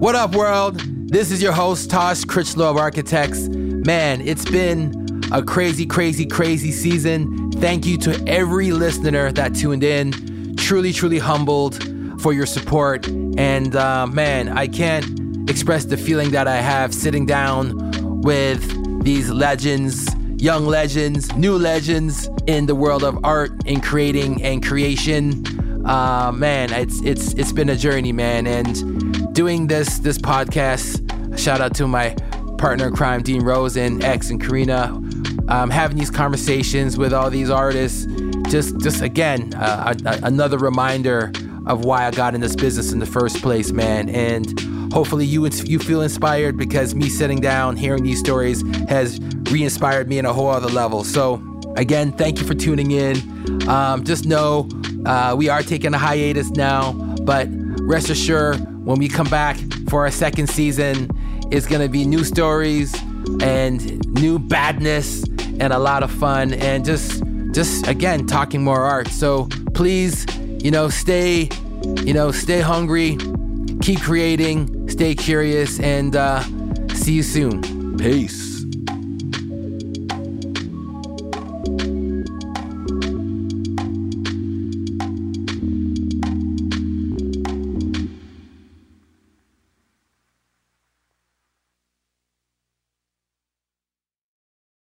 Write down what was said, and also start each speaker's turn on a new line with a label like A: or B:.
A: What up, world? This is your host, Tosh Critchlow of Architects. Man, it's been a crazy, crazy, crazy season. Thank you to every listener that tuned in. Truly, truly humbled for your support. And uh, man, I can't express the feeling that I have sitting down with these legends, young legends, new legends in the world of art and creating and creation. Uh, man, it's it's it's been a journey, man, and doing this this podcast. Shout out to my partner in crime, Dean Rosen, X, and Karina. Um, having these conversations with all these artists, just just again uh, a, a, another reminder of why I got in this business in the first place, man. And hopefully you you feel inspired because me sitting down, hearing these stories has re-inspired me in a whole other level. So again, thank you for tuning in. Um, just know uh, we are taking a hiatus now, but rest assured when we come back for our second season, it's gonna be new stories and new badness and a lot of fun and just just again talking more art. So please, you know, stay, you know, stay hungry, keep creating, stay curious, and uh, see you soon. Peace.